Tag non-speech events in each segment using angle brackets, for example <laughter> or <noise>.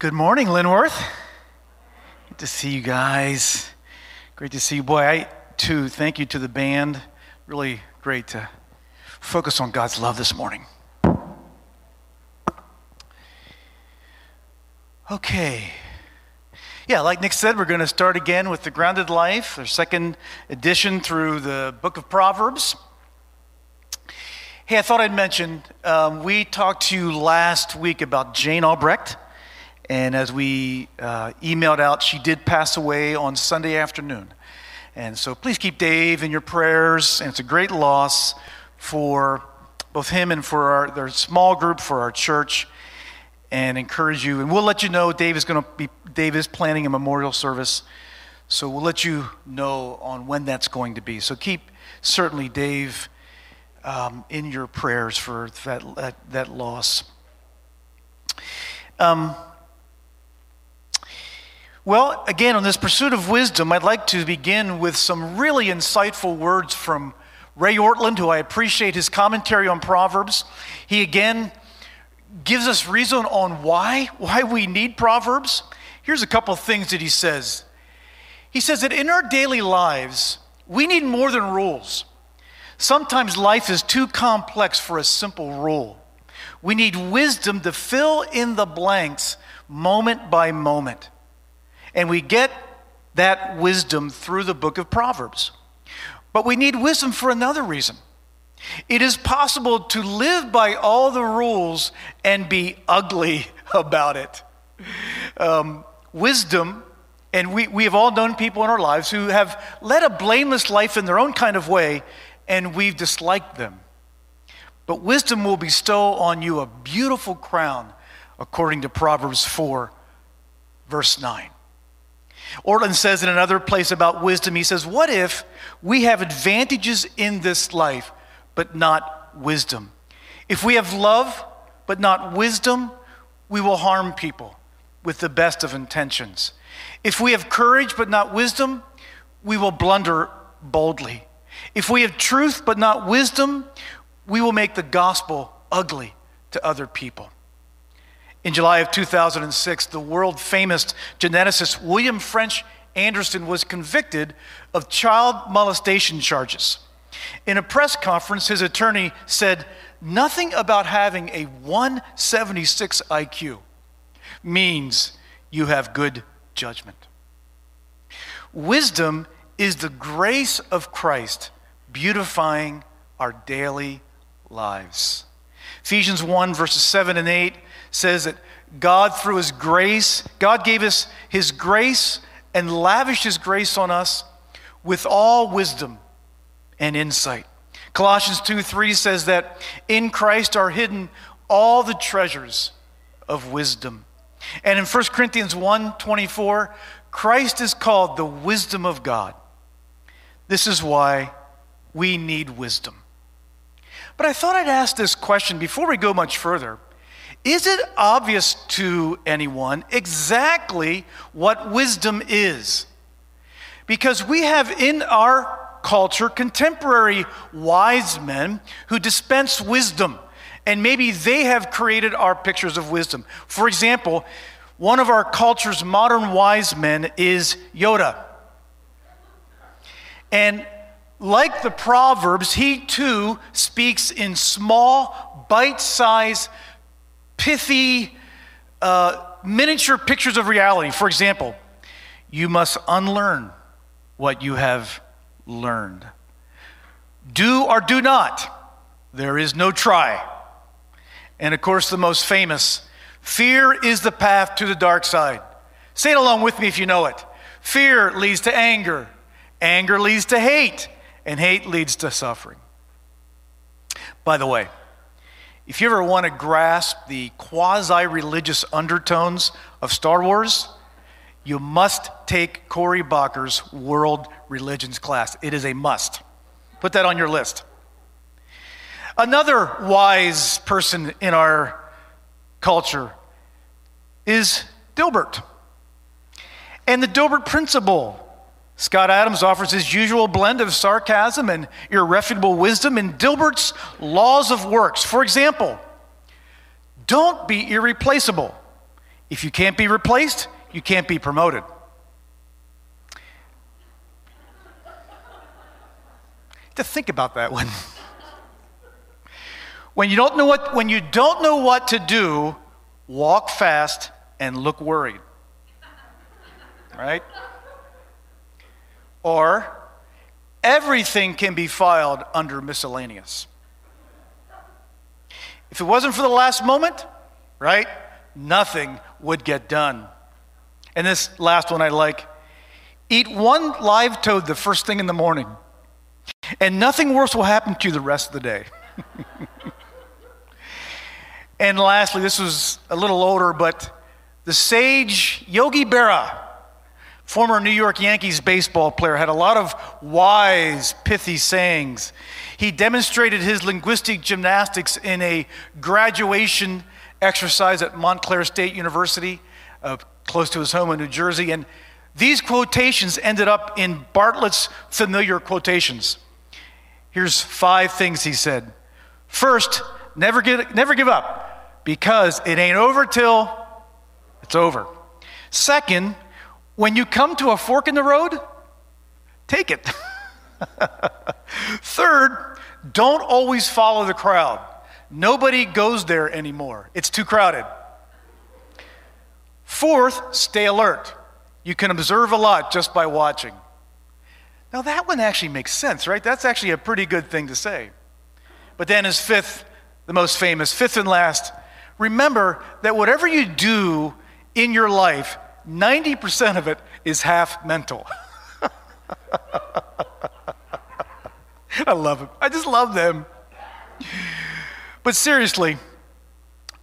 Good morning, Linworth. Good to see you guys. Great to see you. Boy, I too thank you to the band. Really great to focus on God's love this morning. Okay. Yeah, like Nick said, we're going to start again with the Grounded Life, our second edition through the book of Proverbs. Hey, I thought I'd mention um, we talked to you last week about Jane Albrecht. And as we uh, emailed out, she did pass away on Sunday afternoon. And so please keep Dave in your prayers. And it's a great loss for both him and for our, their small group, for our church, and encourage you. And we'll let you know Dave is going to be, Dave is planning a memorial service. So we'll let you know on when that's going to be. So keep certainly Dave um, in your prayers for that, that, that loss. Um, well, again, on this pursuit of wisdom, I'd like to begin with some really insightful words from Ray Ortlund, who I appreciate his commentary on Proverbs. He again gives us reason on why, why we need Proverbs. Here's a couple of things that he says. He says that in our daily lives, we need more than rules. Sometimes life is too complex for a simple rule. We need wisdom to fill in the blanks moment by moment. And we get that wisdom through the book of Proverbs. But we need wisdom for another reason. It is possible to live by all the rules and be ugly <laughs> about it. Um, wisdom, and we, we have all known people in our lives who have led a blameless life in their own kind of way, and we've disliked them. But wisdom will bestow on you a beautiful crown, according to Proverbs 4, verse 9. Ortlund says in another place about wisdom, he says, What if we have advantages in this life, but not wisdom? If we have love, but not wisdom, we will harm people with the best of intentions. If we have courage, but not wisdom, we will blunder boldly. If we have truth, but not wisdom, we will make the gospel ugly to other people. In July of 2006, the world famous geneticist William French Anderson was convicted of child molestation charges. In a press conference, his attorney said, Nothing about having a 176 IQ means you have good judgment. Wisdom is the grace of Christ beautifying our daily lives. Ephesians 1, verses 7 and 8 says that God, through His grace, God gave us His grace and lavished His grace on us with all wisdom and insight. Colossians 2 3 says that in Christ are hidden all the treasures of wisdom. And in 1 Corinthians 1 24, Christ is called the wisdom of God. This is why we need wisdom. But I thought I'd ask this question before we go much further. Is it obvious to anyone exactly what wisdom is? Because we have in our culture contemporary wise men who dispense wisdom, and maybe they have created our pictures of wisdom. For example, one of our culture's modern wise men is Yoda. And like the Proverbs, he too speaks in small, bite sized pithy, uh, miniature pictures of reality. For example, you must unlearn what you have learned. Do or do not. There is no try. And of course, the most famous fear is the path to the dark side. Say it along with me if you know it. Fear leads to anger, anger leads to hate, and hate leads to suffering. By the way, if you ever want to grasp the quasi religious undertones of Star Wars, you must take Corey Bacher's World Religions class. It is a must. Put that on your list. Another wise person in our culture is Dilbert. And the Dilbert principle Scott Adams offers his usual blend of sarcasm and irrefutable wisdom in Dilbert's Laws of Works. For example, don't be irreplaceable. If you can't be replaced, you can't be promoted. to think about that one. <laughs> when you don't know what when you don't know what to do, walk fast and look worried. Right? Or everything can be filed under miscellaneous. If it wasn't for the last moment, right, nothing would get done. And this last one I like eat one live toad the first thing in the morning, and nothing worse will happen to you the rest of the day. <laughs> and lastly, this was a little older, but the sage Yogi Berra, former New York Yankees baseball player, had a lot of wise, pithy sayings. He demonstrated his linguistic gymnastics in a graduation exercise at Montclair State University, uh, close to his home in New Jersey. And these quotations ended up in Bartlett's familiar quotations. Here's five things he said. First, never, get, never give up because it ain't over till it's over. Second, when you come to a fork in the road, take it. <laughs> Third, don't always follow the crowd. Nobody goes there anymore, it's too crowded. Fourth, stay alert. You can observe a lot just by watching. Now, that one actually makes sense, right? That's actually a pretty good thing to say. But then, as fifth, the most famous, fifth and last, remember that whatever you do in your life, 90% of it is half mental. <laughs> I love them. I just love them. But seriously,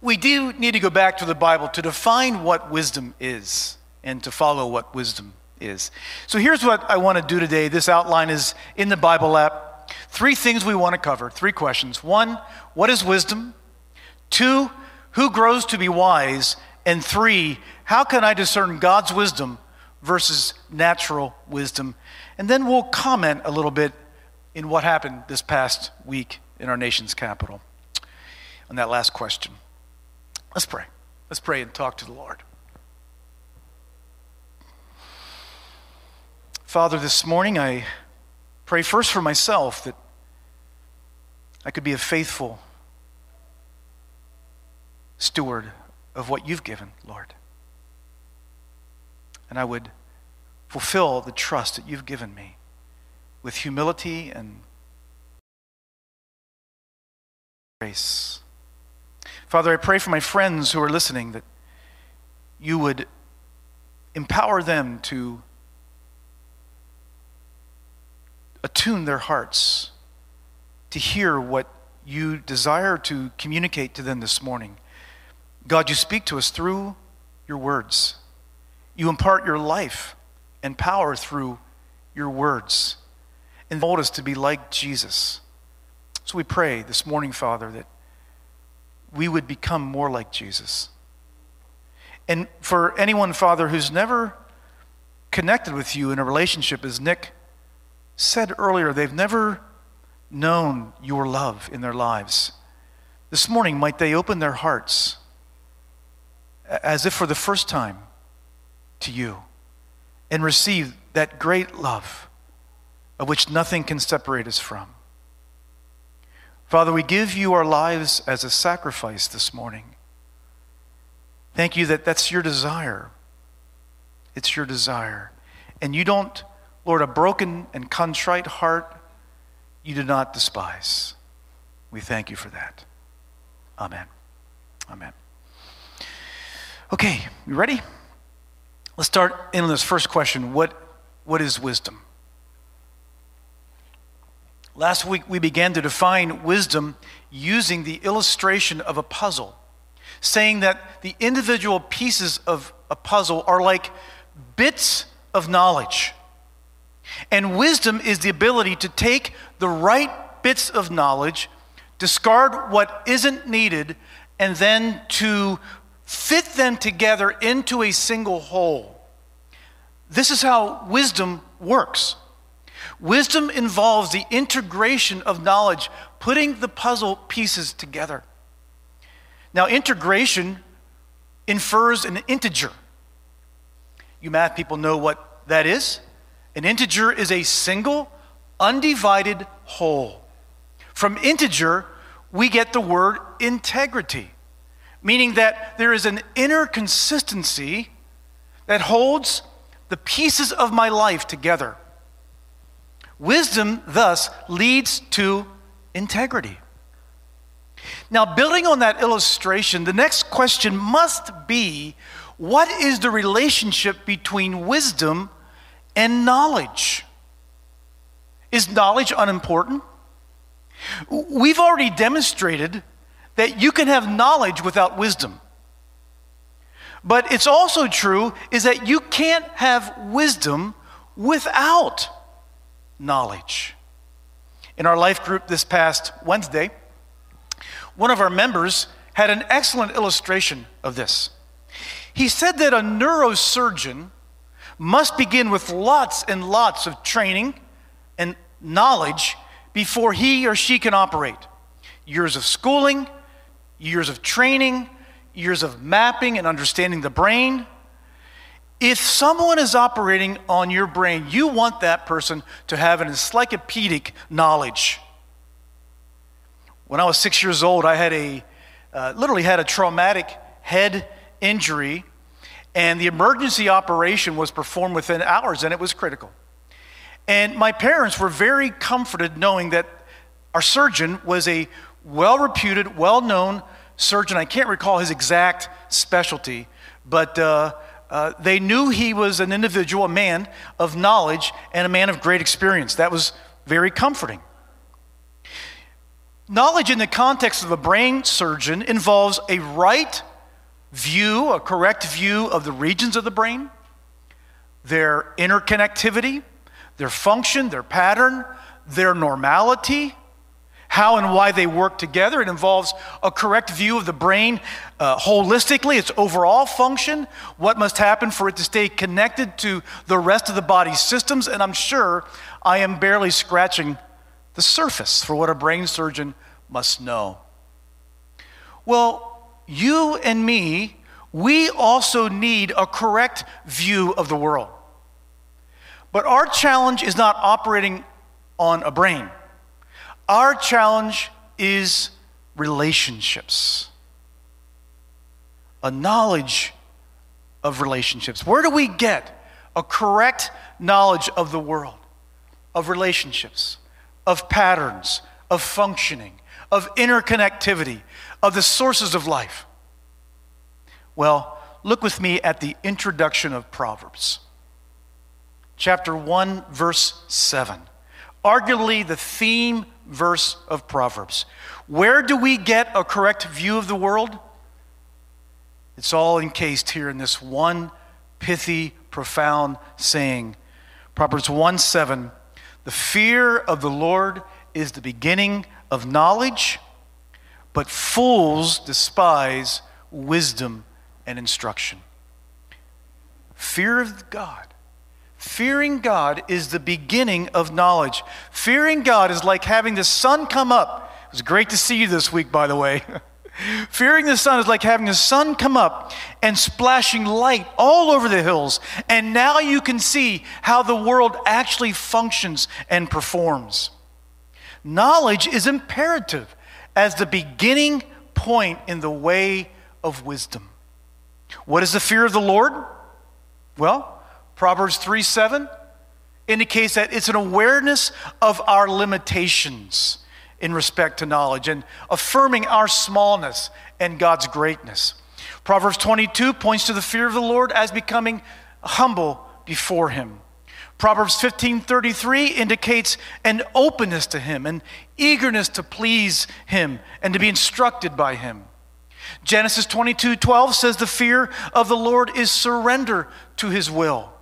we do need to go back to the Bible to define what wisdom is and to follow what wisdom is. So here's what I want to do today. This outline is in the Bible app. Three things we want to cover, three questions. One, what is wisdom? Two, who grows to be wise? And three, how can I discern God's wisdom versus natural wisdom? And then we'll comment a little bit in what happened this past week in our nation's capital on that last question. Let's pray. Let's pray and talk to the Lord. Father, this morning I pray first for myself that I could be a faithful steward of what you've given, Lord. And I would fulfill the trust that you've given me with humility and grace. Father, I pray for my friends who are listening that you would empower them to attune their hearts to hear what you desire to communicate to them this morning. God, you speak to us through your words. You impart your life and power through your words and mold us to be like Jesus. So we pray this morning, Father, that we would become more like Jesus. And for anyone, Father, who's never connected with you in a relationship, as Nick said earlier, they've never known your love in their lives. This morning, might they open their hearts as if for the first time to you and receive that great love of which nothing can separate us from. Father, we give you our lives as a sacrifice this morning. Thank you that that's your desire. It's your desire. And you don't, Lord, a broken and contrite heart, you do not despise. We thank you for that. Amen. Amen. Okay, you ready? Let's start in on this first question. What, what is wisdom? Last week, we began to define wisdom using the illustration of a puzzle, saying that the individual pieces of a puzzle are like bits of knowledge. And wisdom is the ability to take the right bits of knowledge, discard what isn't needed, and then to fit them together into a single whole. This is how wisdom works. Wisdom involves the integration of knowledge, putting the puzzle pieces together. Now, integration infers an integer. You math people know what that is. An integer is a single, undivided whole. From integer, we get the word integrity, meaning that there is an inner consistency that holds the pieces of my life together. Wisdom, thus, leads to integrity. Now, building on that illustration, the next question must be what is the relationship between wisdom and knowledge? Is knowledge unimportant? We've already demonstrated that you can have knowledge without wisdom. But it's also true is that you can't have wisdom without knowledge. In our life group this past Wednesday, one of our members had an excellent illustration of this. He said that a neurosurgeon must begin with lots and lots of training and knowledge before he or she can operate. Years of schooling, years of training, years of mapping and understanding the brain. If someone is operating on your brain, you want that person to have an encyclopedic knowledge. When I was six years old, I had a uh, literally had a traumatic head injury, and the emergency operation was performed within hours, and it was critical. And my parents were very comforted knowing that our surgeon was a well reputed, well known surgeon. I can't recall his exact specialty, but uh, uh, they knew he was an individual, a man of knowledge, and a man of great experience. That was very comforting. Knowledge in the context of a brain surgeon involves a right view, a correct view of the regions of the brain, their interconnectivity, their function, their pattern, their normality, how and why they work together. It involves a correct view of the brain uh, holistically, its overall function, what must happen for it to stay connected to the rest of the body's systems. And I'm sure I am barely scratching the surface for what a brain surgeon must know. Well, you and me, we also need a correct view of the world. But our challenge is not operating on a brain. Our challenge is relationships, a knowledge of relationships. Where do we get a correct knowledge of the world, of relationships, of patterns, of functioning, of interconnectivity, of the sources of life? Well, look with me at the introduction of Proverbs chapter 1, verse 7. Arguably the theme verse of Proverbs. Where do we get a correct view of the world? It's all encased here in this one pithy, profound saying. Proverbs 1 7. The fear of the Lord is the beginning of knowledge, but fools despise wisdom and instruction. Fear of God Fearing God is the beginning of knowledge. Fearing God is like having the sun come up. It was great to see you this week, by the way. <laughs> Fearing the sun is like having the sun come up and splashing light all over the hills. And now you can see how the world actually functions and performs. Knowledge is imperative as the beginning point in the way of wisdom. What is the fear of the Lord? Well, Proverbs 3 7 indicates that it's an awareness of our limitations in respect to knowledge and affirming our smallness and God's greatness. Proverbs 22 points to the fear of the Lord as becoming humble before him. Proverbs 15:33 indicates an openness to him, an eagerness to please him and to be instructed by him. Genesis 22:12 says the fear of the Lord is surrender to his will.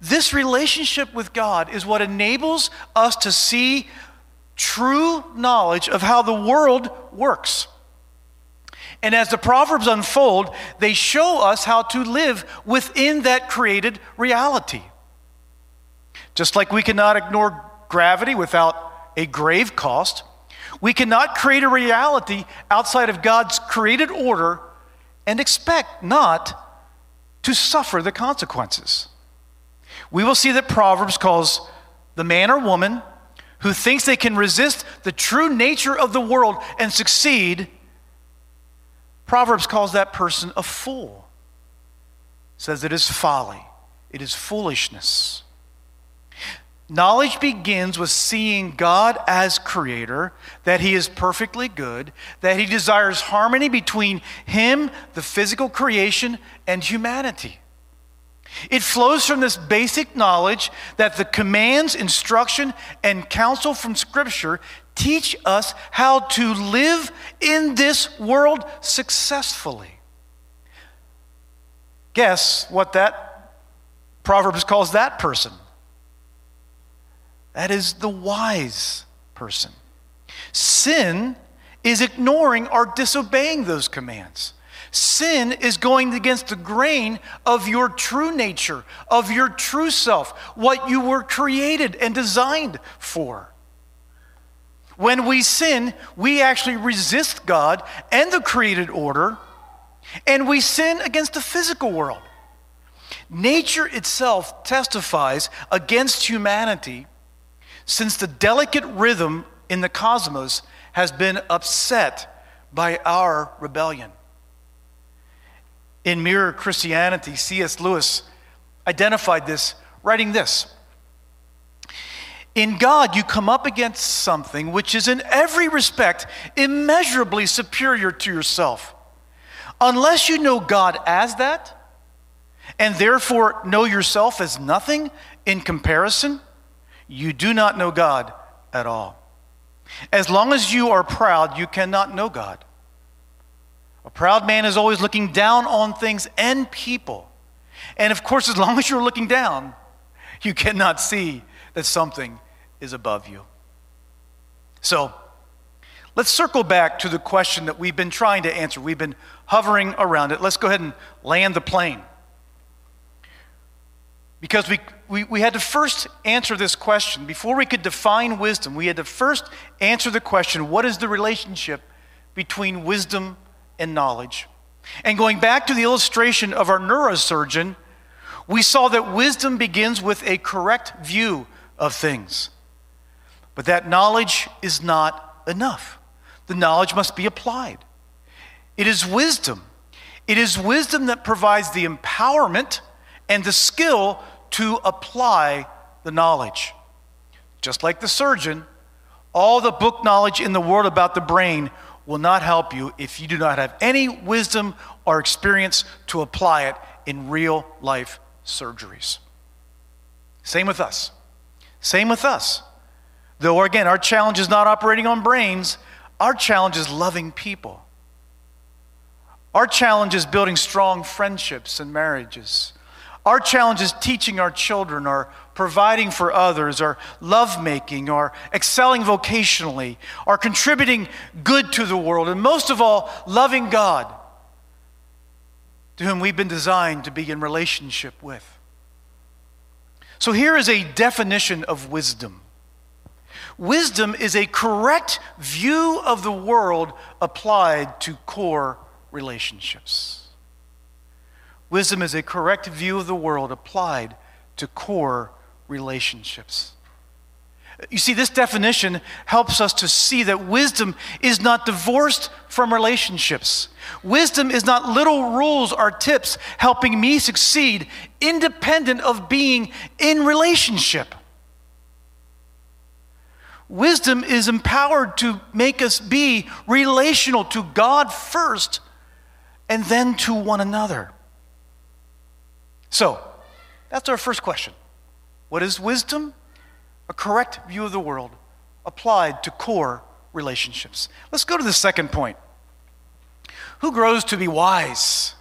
This relationship with God is what enables us to see true knowledge of how the world works. And as the Proverbs unfold, they show us how to live within that created reality. Just like we cannot ignore gravity without a grave cost, We cannot create a reality outside of God's created order and expect not to suffer the consequences. We will see that Proverbs calls the man or woman who thinks they can resist the true nature of the world and succeed, Proverbs calls that person a fool. Says it is folly, it is foolishness. Knowledge begins with seeing God as creator, that he is perfectly good, that he desires harmony between him, the physical creation, and humanity. It flows from this basic knowledge that the commands, instruction, and counsel from Scripture teach us how to live in this world successfully. Guess what that Proverbs calls that person? That is the wise person. Sin is ignoring or disobeying those commands. Sin is going against the grain of your true nature, of your true self, what you were created and designed for. When we sin, we actually resist God and the created order, and we sin against the physical world. Nature itself testifies against humanity since the delicate rhythm in the cosmos has been upset by our rebellion. In Mere Christianity, C.S. Lewis identified this, writing this In God, you come up against something which is in every respect immeasurably superior to yourself. Unless you know God as that, and therefore know yourself as nothing in comparison, you do not know God at all. As long as you are proud, you cannot know God. A proud man is always looking down on things and people. And of course, as long as you're looking down, you cannot see that something is above you. So, let's circle back to the question that we've been trying to answer. We've been hovering around it. Let's go ahead and land the plane. Because we, we, we had to first answer this question. Before we could define wisdom, we had to first answer the question what is the relationship between wisdom and knowledge? And going back to the illustration of our neurosurgeon, we saw that wisdom begins with a correct view of things. But that knowledge is not enough. The knowledge must be applied. It is wisdom. It is wisdom that provides the empowerment and the skill to apply the knowledge. Just like the surgeon, all the book knowledge in the world about the brain will not help you if you do not have any wisdom or experience to apply it in real life surgeries. Same with us. Same with us. Though, again, our challenge is not operating on brains, our challenge is loving people. Our challenge is building strong friendships and marriages. Our challenge is teaching our children, or providing for others, or lovemaking, or excelling vocationally, or contributing good to the world, and most of all, loving God, to whom we've been designed to be in relationship with. So here is a definition of wisdom. Wisdom is a correct view of the world applied to core relationships. Wisdom is a correct view of the world applied to core relationships. You see, this definition helps us to see that wisdom is not divorced from relationships. Wisdom is not little rules or tips helping me succeed independent of being in relationship. Wisdom is empowered to make us be relational to God first and then to one another. So, that's our first question. What is wisdom? A correct view of the world applied to core relationships. Let's go to the second point. Who grows to be wise?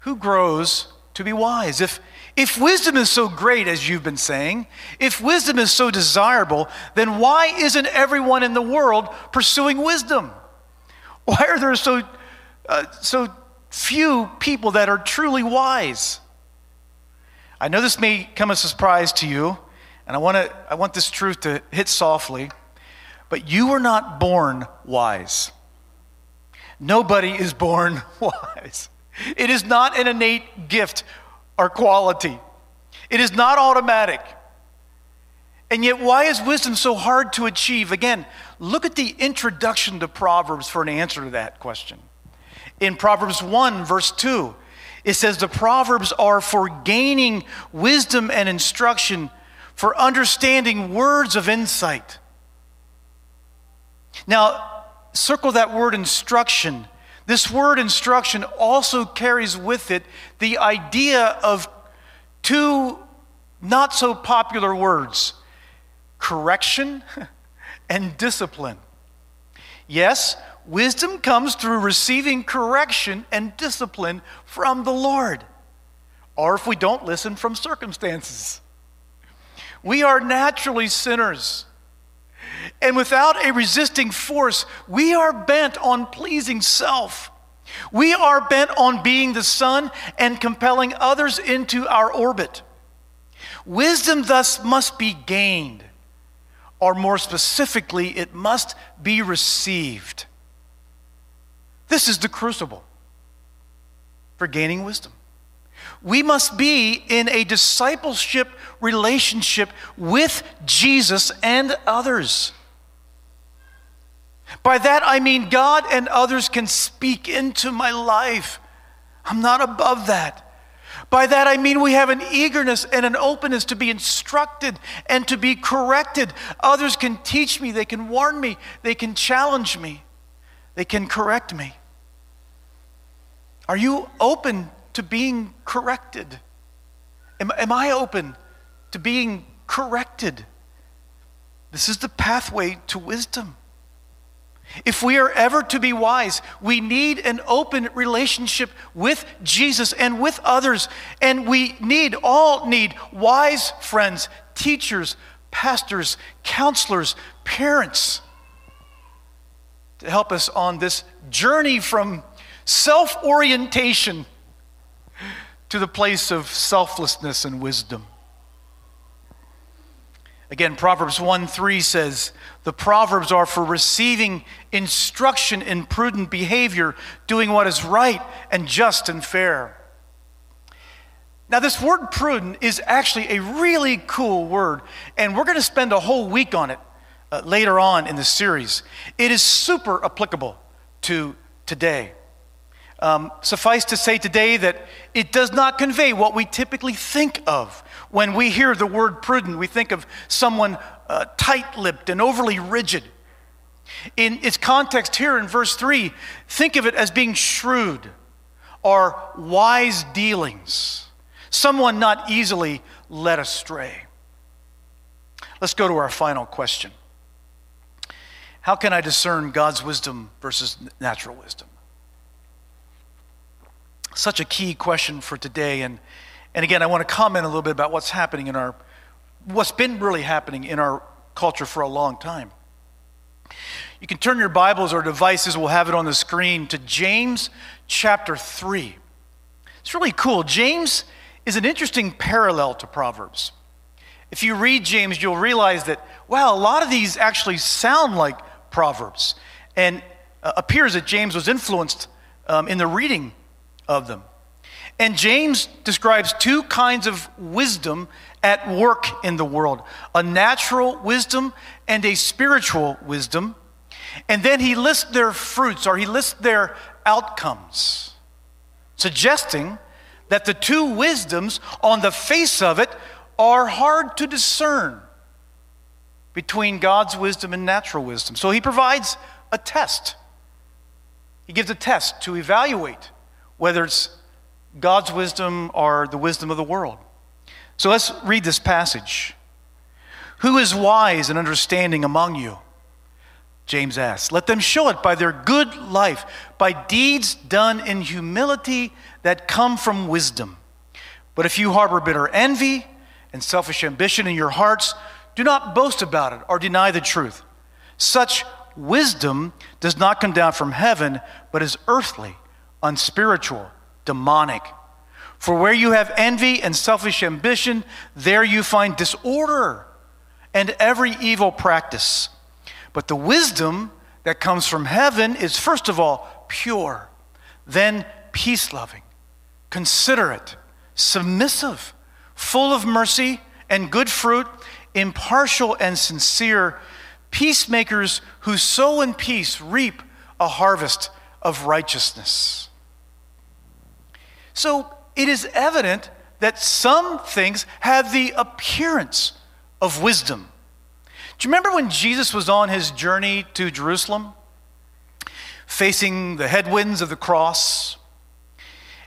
Who grows to be wise? If, if wisdom is so great, as you've been saying, if wisdom is so desirable, then why isn't everyone in the world pursuing wisdom? Why are there so, uh, so few people that are truly wise. I know this may come as a surprise to you, and I, wanna, I want this truth to hit softly. but you were not born wise. Nobody is born <laughs> wise. It is not an innate gift or quality, it is not automatic. And yet, why is wisdom so hard to achieve? Again, look at the introduction to Proverbs for an answer to that question. In Proverbs 1, verse 2, it says, The Proverbs are for gaining wisdom and instruction, for understanding words of insight. Now, circle that word instruction. This word instruction also carries with it the idea of two not so popular words correction <laughs> and discipline. Yes, wisdom comes through receiving correction and discipline from the Lord, or if we don't listen, from circumstances. We are naturally sinners. And without a resisting force, we are bent on pleasing self. We are bent on being the sun and compelling others into our orbit. Wisdom thus must be gained or more specifically, it must be received. This is the crucible for gaining wisdom. We must be in a discipleship relationship with Jesus and others. By that I mean God and others can speak into my life. I'm not above that. By that I mean we have an eagerness and an openness to be instructed and to be corrected. Others can teach me, they can warn me, they can challenge me, they can correct me. Are you open to being corrected? Am, am I open to being corrected? This is the pathway to wisdom. If we are ever to be wise, we need an open relationship with Jesus and with others. And we need, all need, wise friends, teachers, pastors, counselors, parents to help us on this journey from self orientation to the place of selflessness and wisdom. Again, Proverbs 1 3 says, The Proverbs are for receiving instruction in prudent behavior, doing what is right and just and fair. Now, this word prudent is actually a really cool word, and we're going to spend a whole week on it uh, later on in the series. It is super applicable to today. Um, suffice to say today that it does not convey what we typically think of when we hear the word prudent, we think of someone uh, tight lipped and overly rigid. In its context here in verse 3, think of it as being shrewd or wise dealings, someone not easily led astray. Let's go to our final question How can I discern God's wisdom versus natural wisdom? Such a key question for today, and and again, I want to comment a little bit about what's happening in our, what's been really happening in our culture for a long time. You can turn your Bibles or devices, we'll have it on the screen, to James chapter 3. It's really cool. James is an interesting parallel to Proverbs. If you read James, you'll realize that, wow, a lot of these actually sound like Proverbs. And uh, appears that James was influenced um, in the reading of them. And James describes two kinds of wisdom at work in the world a natural wisdom and a spiritual wisdom. And then he lists their fruits or he lists their outcomes, suggesting that the two wisdoms on the face of it are hard to discern between God's wisdom and natural wisdom. So he provides a test. He gives a test to evaluate whether it's God's wisdom or the wisdom of the world. So let's read this passage. Who is wise and understanding among you? James asks. Let them show it by their good life, by deeds done in humility that come from wisdom. But if you harbor bitter envy and selfish ambition in your hearts, do not boast about it or deny the truth. Such wisdom does not come down from heaven, but is earthly, unspiritual demonic. For where you have envy and selfish ambition, there you find disorder and every evil practice. But the wisdom that comes from heaven is, first of all, pure, then peace loving, considerate, submissive, full of mercy and good fruit, impartial and sincere, peacemakers who sow in peace reap a harvest of righteousness. So it is evident that some things have the appearance of wisdom. Do you remember when Jesus was on his journey to Jerusalem, facing the headwinds of the cross?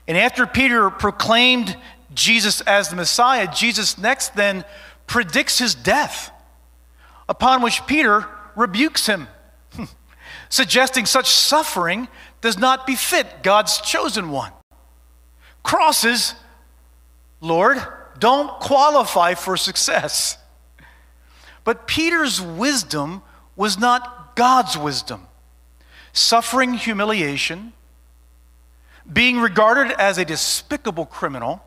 And after Peter proclaimed Jesus as the Messiah, Jesus next then predicts his death, upon which Peter rebukes him, <laughs> suggesting such suffering does not befit God's chosen one. Crosses, Lord, don't qualify for success. But Peter's wisdom was not God's wisdom. Suffering humiliation, being regarded as a despicable criminal,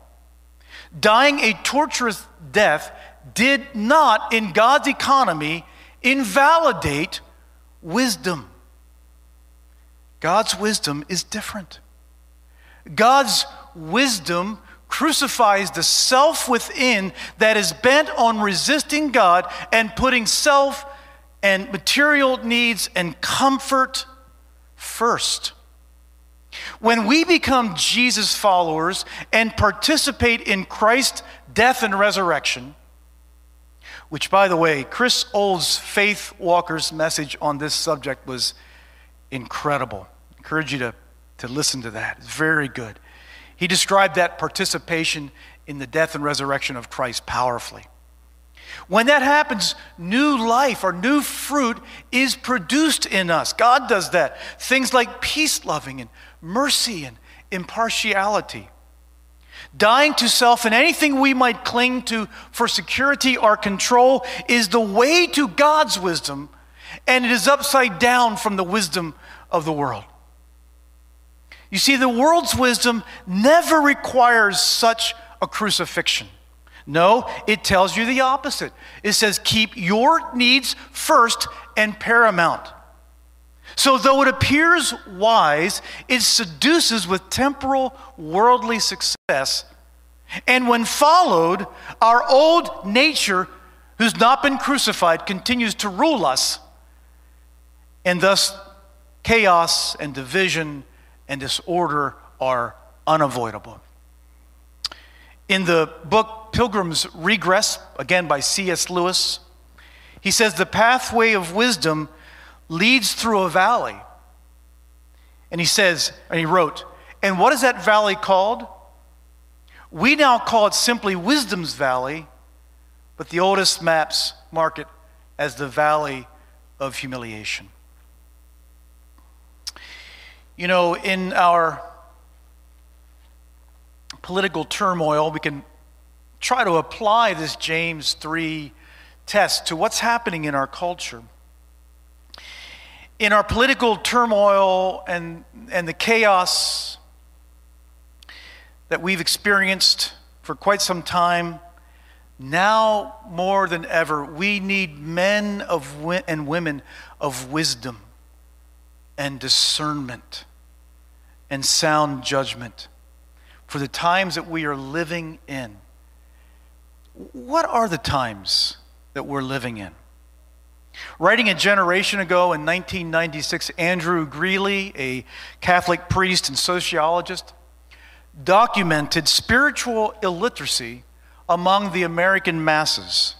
dying a torturous death did not, in God's economy, invalidate wisdom. God's wisdom is different. God's wisdom crucifies the self within that is bent on resisting God and putting self and material needs and comfort first. When we become Jesus followers and participate in Christ's death and resurrection, which, by the way, Chris Old's Faith Walker's message on this subject was incredible. I encourage you to, to listen to that. It's very good. He described that participation in the death and resurrection of Christ powerfully. When that happens, new life or new fruit is produced in us. God does that. Things like peace loving and mercy and impartiality. Dying to self and anything we might cling to for security or control is the way to God's wisdom, and it is upside down from the wisdom of the world. You see, the world's wisdom never requires such a crucifixion. No, it tells you the opposite. It says, keep your needs first and paramount. So, though it appears wise, it seduces with temporal worldly success. And when followed, our old nature, who's not been crucified, continues to rule us. And thus, chaos and division and disorder are unavoidable. In the book Pilgrim's Regress, again by C.S. Lewis, he says the pathway of wisdom leads through a valley. And he says, and he wrote, and what is that valley called? We now call it simply Wisdom's Valley, but the oldest maps mark it as the Valley of Humiliation. You know, in our political turmoil, we can try to apply this James 3 test to what's happening in our culture. In our political turmoil and, and the chaos that we've experienced for quite some time, now more than ever, we need men of, and women of wisdom and discernment and sound judgment for the times that we are living in. What are the times that we're living in? Writing a generation ago in 1996, Andrew Greeley, a Catholic priest and sociologist, documented spiritual illiteracy among the American masses.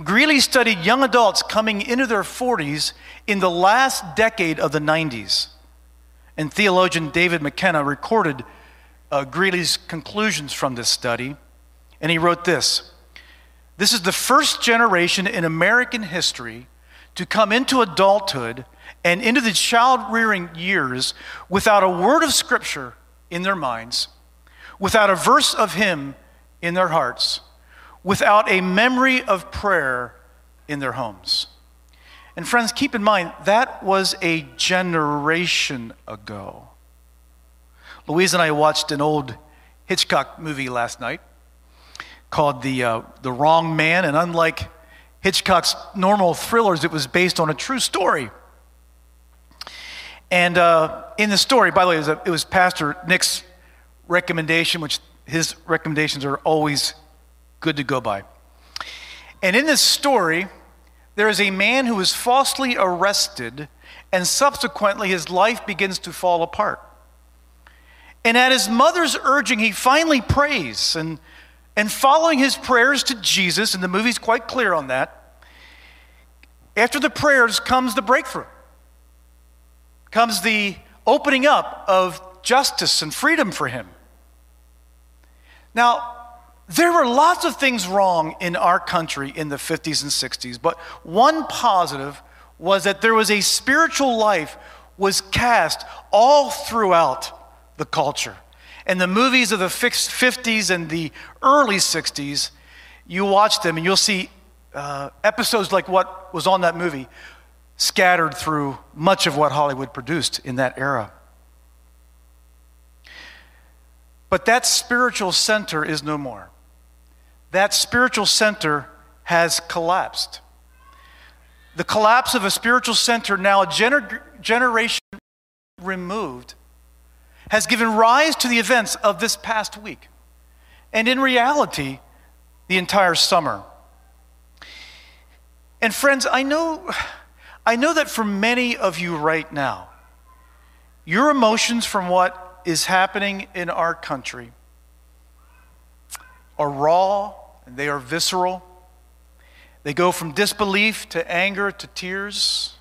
Greeley studied young adults coming into their 40s in the last decade of the 90s. And theologian David McKenna recorded uh, Greeley's conclusions from this study. And he wrote this This is the first generation in American history to come into adulthood and into the child rearing years without a word of scripture in their minds, without a verse of hymn in their hearts without a memory of prayer in their homes. And friends, keep in mind, that was a generation ago. Louise and I watched an old Hitchcock movie last night called The, uh, the Wrong Man, and unlike Hitchcock's normal thrillers, it was based on a true story. And uh, in the story, by the way, it was, a, it was Pastor Nick's recommendation, which his recommendations are always good to go by. And in this story, there is a man who is falsely arrested, and subsequently his life begins to fall apart. And at his mother's urging, he finally prays. And, and following his prayers to Jesus, and the movie's quite clear on that, after the prayers comes the breakthrough, comes the opening up of justice and freedom for him. Now, there were lots of things wrong in our country in the 50s and 60s, but one positive was that there was a spiritual life was cast all throughout the culture. And the movies of the 50s and the early 60s, you watch them and you'll see uh, episodes like what was on that movie scattered through much of what Hollywood produced in that era. But that spiritual center is no more. That spiritual center has collapsed. The collapse of a spiritual center, now a gener- generation removed, has given rise to the events of this past week. And in reality, the entire summer. And friends, I know, I know that for many of you right now, your emotions from what is happening in our country are raw they are visceral. They go from disbelief to anger to tears.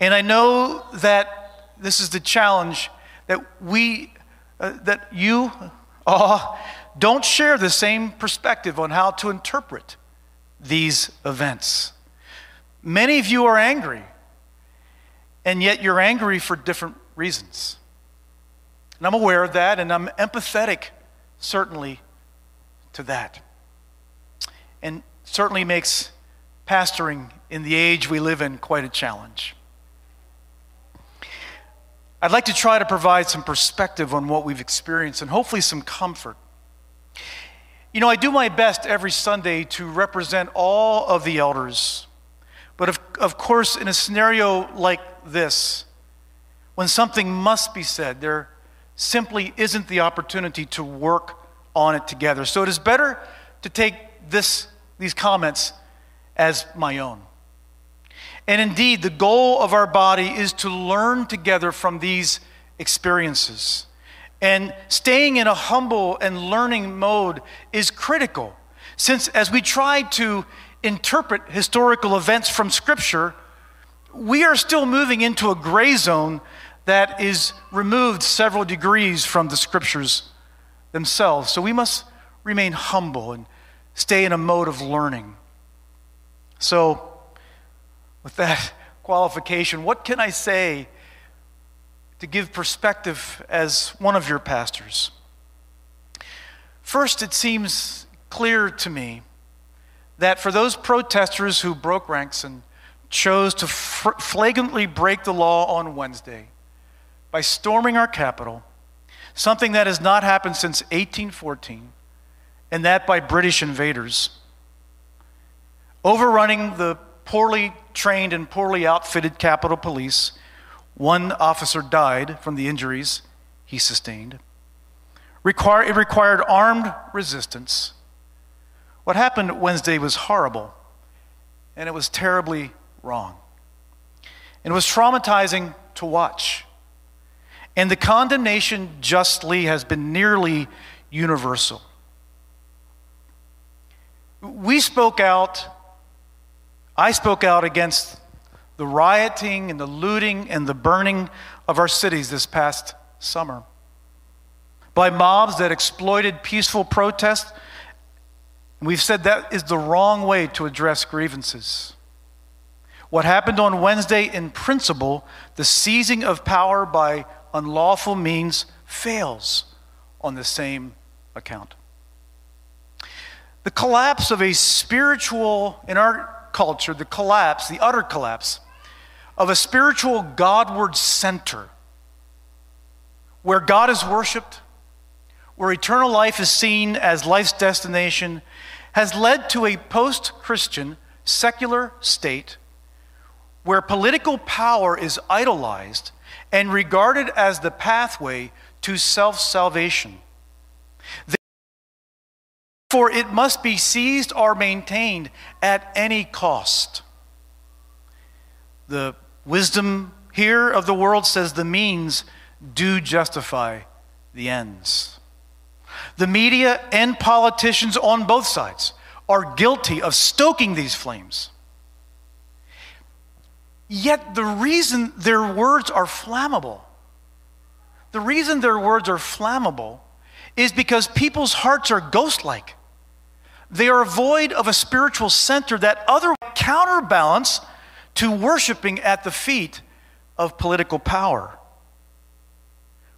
And I know that this is the challenge that we, uh, that you all don't share the same perspective on how to interpret these events. Many of you are angry, and yet you're angry for different reasons. And I'm aware of that, and I'm empathetic, certainly, to that. And certainly makes pastoring in the age we live in quite a challenge. I'd like to try to provide some perspective on what we've experienced and hopefully some comfort. You know, I do my best every Sunday to represent all of the elders. But of, of course, in a scenario like this, when something must be said, there simply isn't the opportunity to work on it together. So it is better to take this, these comments as my own. And indeed, the goal of our body is to learn together from these experiences. And staying in a humble and learning mode is critical, since as we try to interpret historical events from Scripture, we are still moving into a gray zone that is removed several degrees from the Scriptures themselves. So we must remain humble and stay in a mode of learning. So, with that <laughs> qualification, what can I say to give perspective as one of your pastors? First, it seems clear to me that for those protesters who broke ranks and chose to fr- flagrantly break the law on Wednesday by storming our Capitol, something that has not happened since 1814, and that by British invaders, overrunning the poorly trained and poorly outfitted Capitol Police. One officer died from the injuries he sustained. Require, it required armed resistance. What happened Wednesday was horrible, and it was terribly wrong. It was traumatizing to watch. And the condemnation justly has been nearly universal. We spoke out I spoke out against the rioting and the looting and the burning of our cities this past summer by mobs that exploited peaceful protest. We've said that is the wrong way to address grievances. What happened on Wednesday, in principle, the seizing of power by unlawful means fails on the same account. The collapse of a spiritual, in our culture, the collapse, the utter collapse of a spiritual Godward center where God is worshiped, where eternal life is seen as life's destination, has led to a post Christian secular state where political power is idolized and regarded as the pathway to self salvation. Therefore, it must be seized or maintained at any cost. The wisdom here of the world says the means do justify the ends. The media and politicians on both sides are guilty of stoking these flames. Yet the reason their words are flammable, the reason their words are flammable is because people's hearts are ghost like. They are void of a spiritual center that other counterbalance to worshiping at the feet of political power.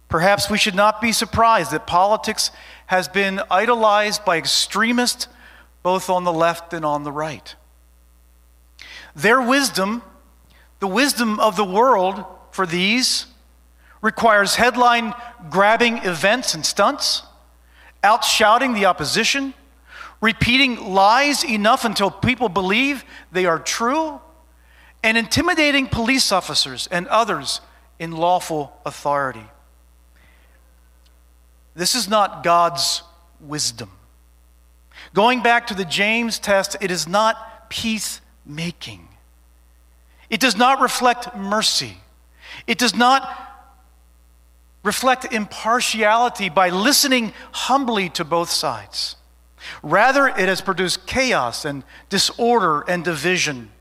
Perhaps we should not be surprised that politics has been idolized by extremists both on the left and on the right. Their wisdom, the wisdom of the world for these, requires headline grabbing events and stunts, outshouting the opposition, repeating lies enough until people believe they are true, and intimidating police officers and others in lawful authority. This is not God's wisdom. Going back to the James test, it is not peacemaking. It does not reflect mercy. It does not reflect impartiality by listening humbly to both sides. Rather, it has produced chaos and disorder and division.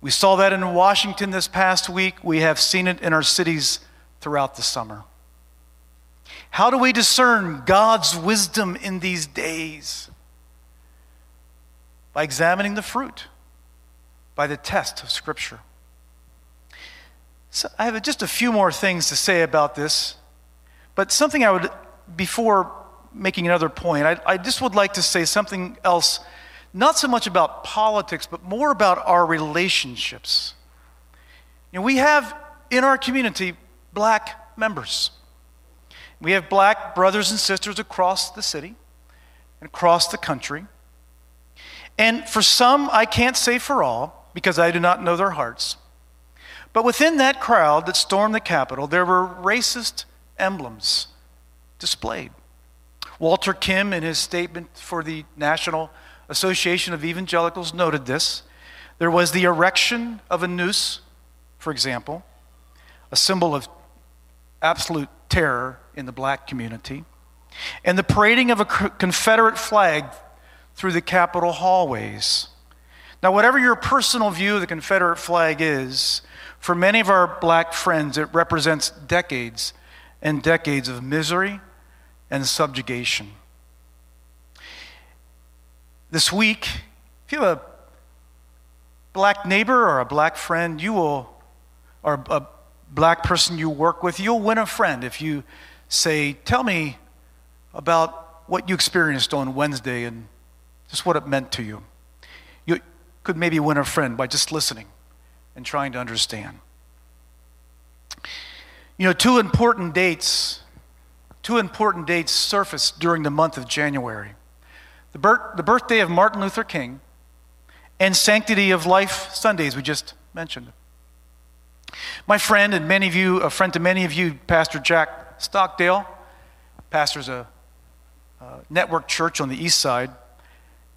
We saw that in Washington this past week. We have seen it in our cities throughout the summer. How do we discern God's wisdom in these days? By examining the fruit, by the test of Scripture. So I have just a few more things to say about this, but something I would, before making another point, I, I just would like to say something else, not so much about politics, but more about our relationships. You know, we have in our community black members. We have black brothers and sisters across the city and across the country. And for some, I can't say for all, because I do not know their hearts. But within that crowd that stormed the Capitol, there were racist emblems displayed. Walter Kim, in his statement for the National Association of Evangelicals, noted this. There was the erection of a noose, for example, a symbol of absolute terror in the black community, and the parading of a Confederate flag through the Capitol hallways. Now, whatever your personal view of the Confederate flag is, for many of our black friends, it represents decades and decades of misery and subjugation. This week, if you have a black neighbor or a black friend, you will, or a black person you work with, you'll win a friend if you say, Tell me about what you experienced on Wednesday and just what it meant to you. You could maybe win a friend by just listening and trying to understand. You know, two important dates, two important dates surfaced during the month of January. The, birth, the birthday of Martin Luther King and Sanctity of Life Sundays, we just mentioned. My friend, and many of you, a friend to many of you, Pastor Jack Stockdale, pastors a, a network church on the east side,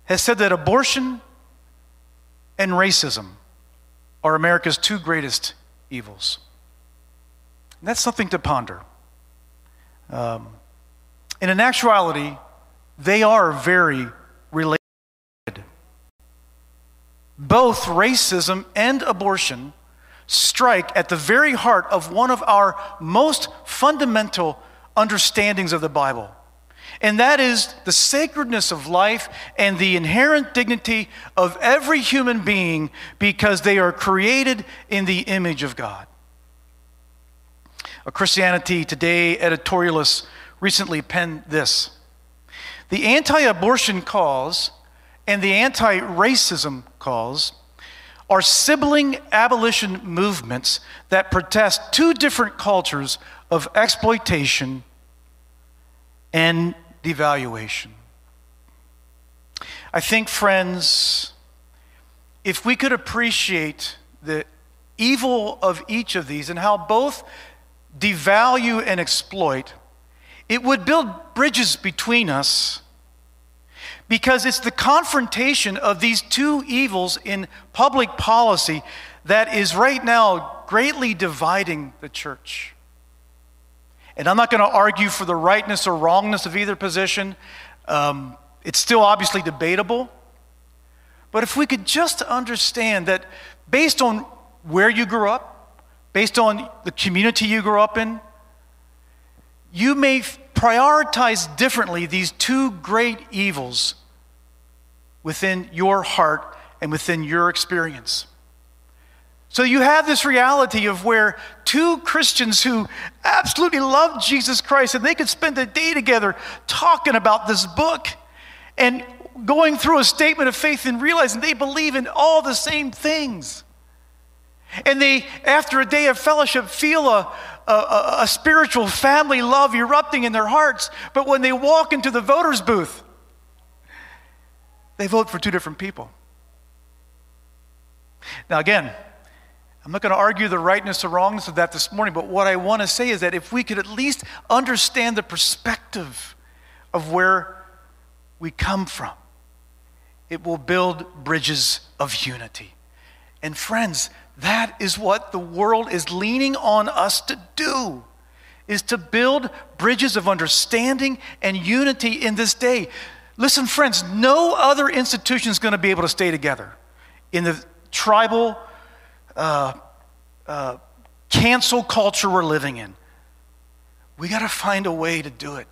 has said that abortion and racism are America's two greatest evils. And that's something to ponder. Um, and in actuality, they are very related. Both racism and abortion strike at the very heart of one of our most fundamental understandings of the Bible. And that is the sacredness of life and the inherent dignity of every human being because they are created in the image of God. A Christianity Today editorialist recently penned this The anti abortion cause and the anti racism cause are sibling abolition movements that protest two different cultures of exploitation and devaluation. I think, friends, if we could appreciate the evil of each of these and how both devalue and exploit, it would build bridges between us because it's the confrontation of these two evils in public policy that is right now greatly dividing the church. And I'm not going to argue for the rightness or wrongness of either position. Um, it's still obviously debatable. But if we could just understand that based on where you grew up, based on the community you grew up in, you may prioritize differently these two great evils within your heart and within your experience. So you have this reality of where two Christians who absolutely love Jesus Christ and they could spend a day together talking about this book and going through a statement of faith and realizing they believe in all the same things. And they, after a day of fellowship, feel a, a, a, spiritual family love erupting in their hearts. But when they walk into the voter's booth, they vote for two different people. Now, again, I'm not going to argue the rightness or wrongness of that this morning, but what I want to say is that if we could at least understand the perspective of where we come from, it will build bridges of unity. And friends, that is what the world is leaning on us to do is to build bridges of understanding and unity in this day. Listen, friends, no other institution is going to be able to stay together in the tribal uh, uh, cancel culture we're living in. We got to find a way to do it.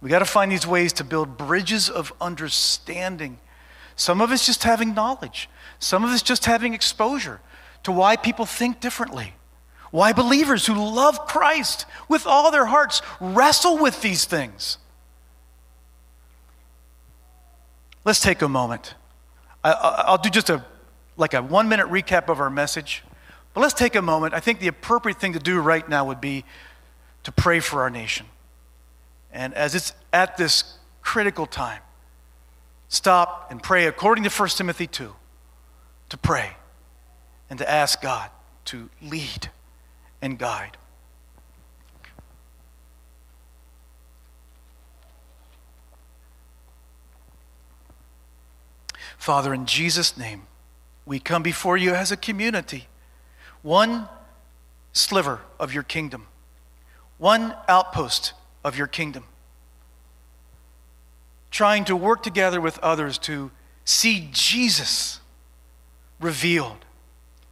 We got to find these ways to build bridges of understanding. Some of it's just having knowledge, some of it's just having exposure to why people think differently. Why believers who love Christ with all their hearts wrestle with these things. Let's take a moment. I, will do just a like a one minute recap of our message. But let's take a moment. I think the appropriate thing to do right now would be to pray for our nation. And as it's at this critical time, stop and pray according to 1 Timothy 2 to pray and to ask God to lead and guide. Father, in Jesus' name, we come before you as a community, one sliver of your kingdom, one outpost of your kingdom, trying to work together with others to see Jesus revealed,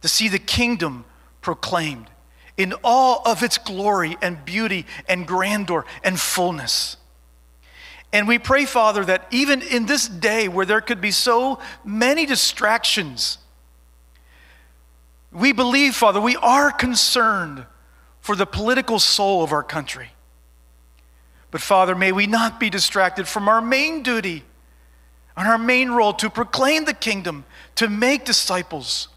to see the kingdom proclaimed in all of its glory and beauty and grandeur and fullness. And we pray, Father, that even in this day where there could be so many distractions, we believe, Father, we are concerned for the political soul of our country. But, Father, may we not be distracted from our main duty and our main role to proclaim the kingdom, to make disciples.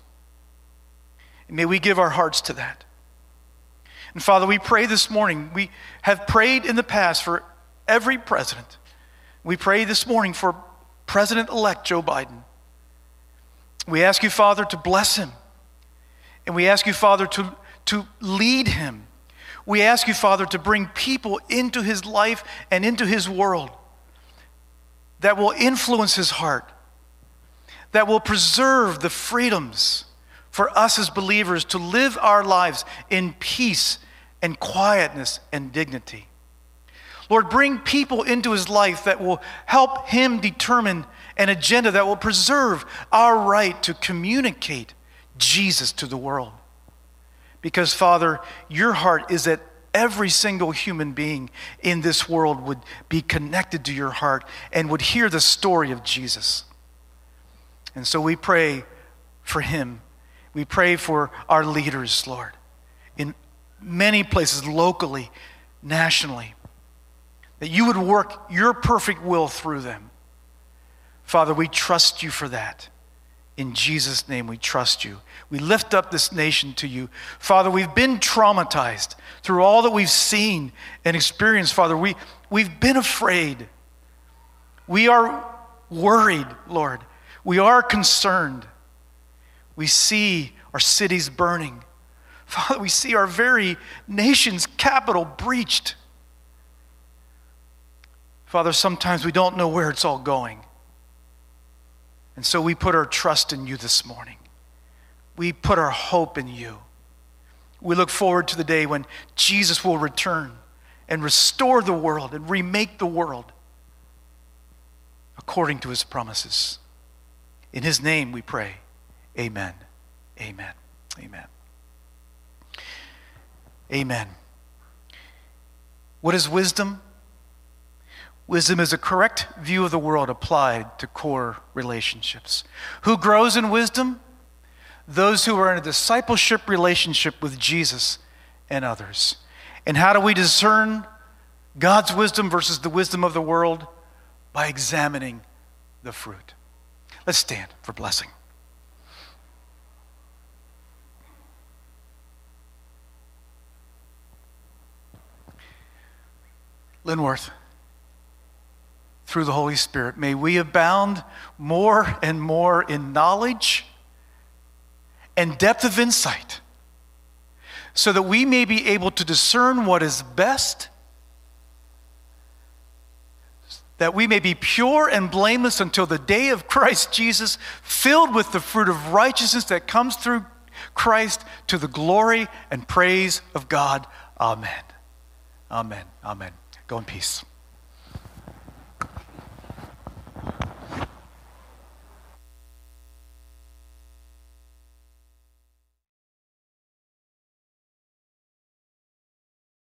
May we give our hearts to that. And, Father, we pray this morning. We have prayed in the past for every president. We pray this morning for President elect Joe Biden. We ask you, Father, to bless him and we ask you, Father, to, to lead him. We ask you, Father, to bring people into his life and into his world that will influence his heart, that will preserve the freedoms for us as believers to live our lives in peace and quietness and dignity. Lord, bring people into his life that will help him determine an agenda that will preserve our right to communicate Jesus to the world. Because, Father, your heart is that every single human being in this world would be connected to your heart and would hear the story of Jesus. And so we pray for him. We pray for our leaders, Lord, in many places, locally, nationally, that you would work your perfect will through them. Father, we trust you for that. In Jesus' name, we trust you. We lift up this nation to you. Father, we've been traumatized through all that we've seen and experienced. Father, we, we've been afraid. We are worried, Lord. We are concerned. We see our cities burning. Father, we see our very nation's capital breached. Father, sometimes we don't know where it's all going. And so we put our trust in you this morning. We put our hope in you. We look forward to the day when Jesus will return and restore the world and remake the world according to his promises. In his name we pray. Amen. Amen. Amen. Amen. What is wisdom? Wisdom is a correct view of the world applied to core relationships. Who grows in wisdom? Those who are in a discipleship relationship with Jesus and others. And how do we discern God's wisdom versus the wisdom of the world? By examining the fruit. Let's stand for blessing. Linworth, through the Holy Spirit, may we abound more and more in knowledge and depth of insight so that we may be able to discern what is best, that we may be pure and blameless until the day of Christ Jesus, filled with the fruit of righteousness that comes through Christ to the glory and praise of God. Amen. Amen. Amen. Go in peace.